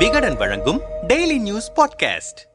விகடன் வழங்கும் daily news podcast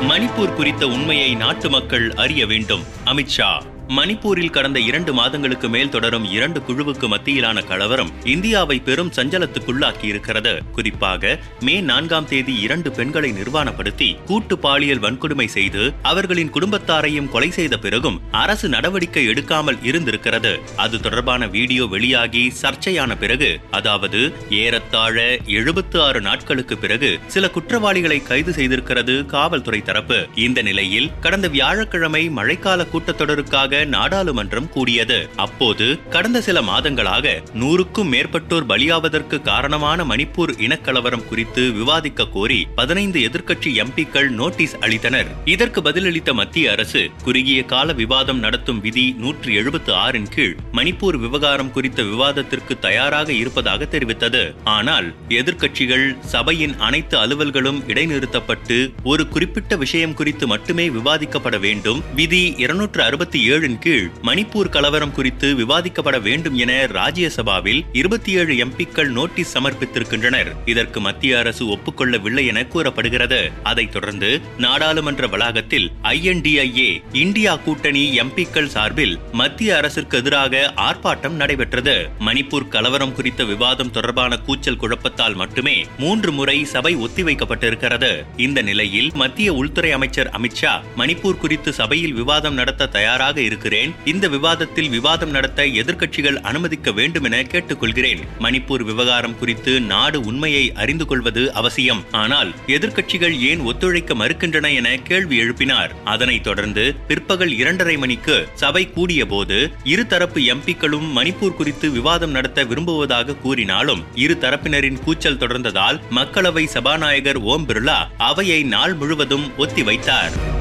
Manipur குறித்த உண்மையை நாட்டு மக்கள் அறிய வேண்டும். அமித்ஷா மணிப்பூரில் கடந்த இரண்டு மாதங்களுக்கு மேல் தொடரும் இரண்டு குழுவுக்கு மத்தியிலான கலவரம் இந்தியாவை பெரும் சஞ்சலத்துக்குள்ளாக்கி இருக்கிறது குறிப்பாக மே நான்காம் தேதி இரண்டு பெண்களை நிர்வாணப்படுத்தி கூட்டு பாலியல் வன்கொடுமை செய்து அவர்களின் குடும்பத்தாரையும் கொலை செய்த பிறகும் அரசு நடவடிக்கை எடுக்காமல் இருந்திருக்கிறது. அது தொடர்பான வீடியோ வெளியாகி சர்ச்சையான பிறகு அதாவது ஏறத்தாழ எழுபத்து ஆறு நாட்களுக்கு பிறகு சில குற்றவாளிகளை கைது செய்திருக்கிறது காவல்துறை தரப்பு. இந்த நிலையில் கடந்த வியாழக்கிழமை மழைக்கால கூட்டத்தொடருக்காக நாடாளுமன்றம் கூடியது. அப்போது கடந்த சில மாதங்களாக நூறுக்கும் மேற்பட்டோர் பலியாவதற்கு காரணமான மணிப்பூர் இனக்கலவரம் குறித்து விவாதிக்க கோரி பதினைந்து எதிர்க்கட்சி எம்பிக்கள் நோட்டீஸ் அளித்தனர். இதற்கு பதிலளித்த மத்திய அரசு குறுகிய கால விவாதம் நடத்தும் விதி நூற்றி எழுபத்து ஆறின் கீழ் மணிப்பூர் விவகாரம் குறித்த விவாதத்திற்கு தயாராக இருப்பதாக தெரிவித்தது. ஆனால் எதிர்க்கட்சிகள் சபையின் அனைத்து அலுவல்களும் இடைநிறுத்தப்பட்டு ஒரு குறிப்பிட்ட விஷயம் குறித்து மட்டுமே விவாதிக்கப்பட வேண்டும். விதி இருநூற்று அறுபத்தி ஏழு ஏழின் கீழ் மணிப்பூர் கலவரம் குறித்து விவாதிக்கப்பட வேண்டும் என ராஜ்யசபாவில் இருபத்தி ஏழு எம்பிக்கள் நோட்டீஸ் சமர்ப்பித்திருக்கின்றனர். இதற்கு மத்திய அரசு ஒப்புக்கொள்ளவில்லை என கூறப்படுகிறது. அதைத் தொடர்ந்து நாடாளுமன்ற வளாகத்தில் ஐஎன்டிஐஏ இந்தியா கூட்டணி எம்பிக்கள் சார்பில் மத்திய அரசிற்கு எதிராக ஆர்ப்பாட்டம் நடைபெற்றது. மணிப்பூர் கலவரம் குறித்த விவாதம் தொடர்பான கூச்சல் குழப்பத்தால் மட்டுமே மூன்று முறை சபை ஒத்திவைக்கப்பட்டிருக்கிறது. இந்த நிலையில் மத்திய உள்துறை அமைச்சர் அமித்ஷா மணிப்பூர் குறித்து சபையில் விவாதம் நடத்த தயாராக இருக்கிறேன் இந்த விவாதத்தில் விவாதம் நடத்த எதிர்க்கட்சிகள் அனுமதிக்க வேண்டும் என கேட்டுக்கொள்கிறேன். மணிப்பூர் விவகாரம் குறித்து நாடு உண்மையை அறிந்து கொள்வது அவசியம். ஆனால் எதிர்க்கட்சிகள் ஏன் ஒத்துழைக்க மறுக்கின்றன என கேள்வி எழுப்பினார். அதனைத் தொடர்ந்து பிற்பகல் இரண்டரை மணிக்கு சபை கூடிய போது இருதரப்பு எம்பிக்களும் மணிப்பூர் குறித்து விவாதம் நடத்த விரும்புவதாக கூறினாலும் இரு தரப்பினரின் கூச்சல் தொடர்ந்ததால் மக்களவை சபாநாயகர் ஓம் பிர்லா அவையை நாள் முழுவதும் ஒத்திவைத்தார்.